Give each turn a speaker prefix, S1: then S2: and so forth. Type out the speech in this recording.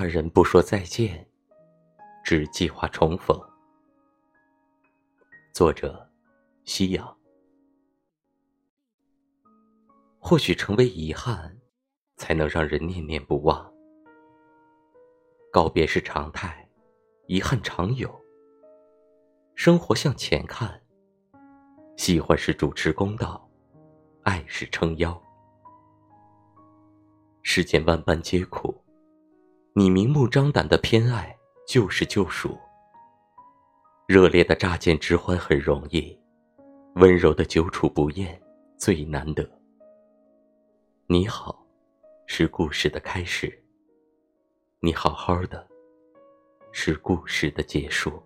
S1: 二人不说再见，只计划重逢。作者：夕阳。或许成为遗憾，才能让人念念不忘。告别是常态，遗憾常有。生活向前看，喜欢是主持公道，爱是撑腰。世间万般皆苦，你明目张胆的偏爱就是救赎。热烈的乍见之欢很容易，温柔的久处不厌最难得。你好，是故事的开始；你好好的，是故事的结束。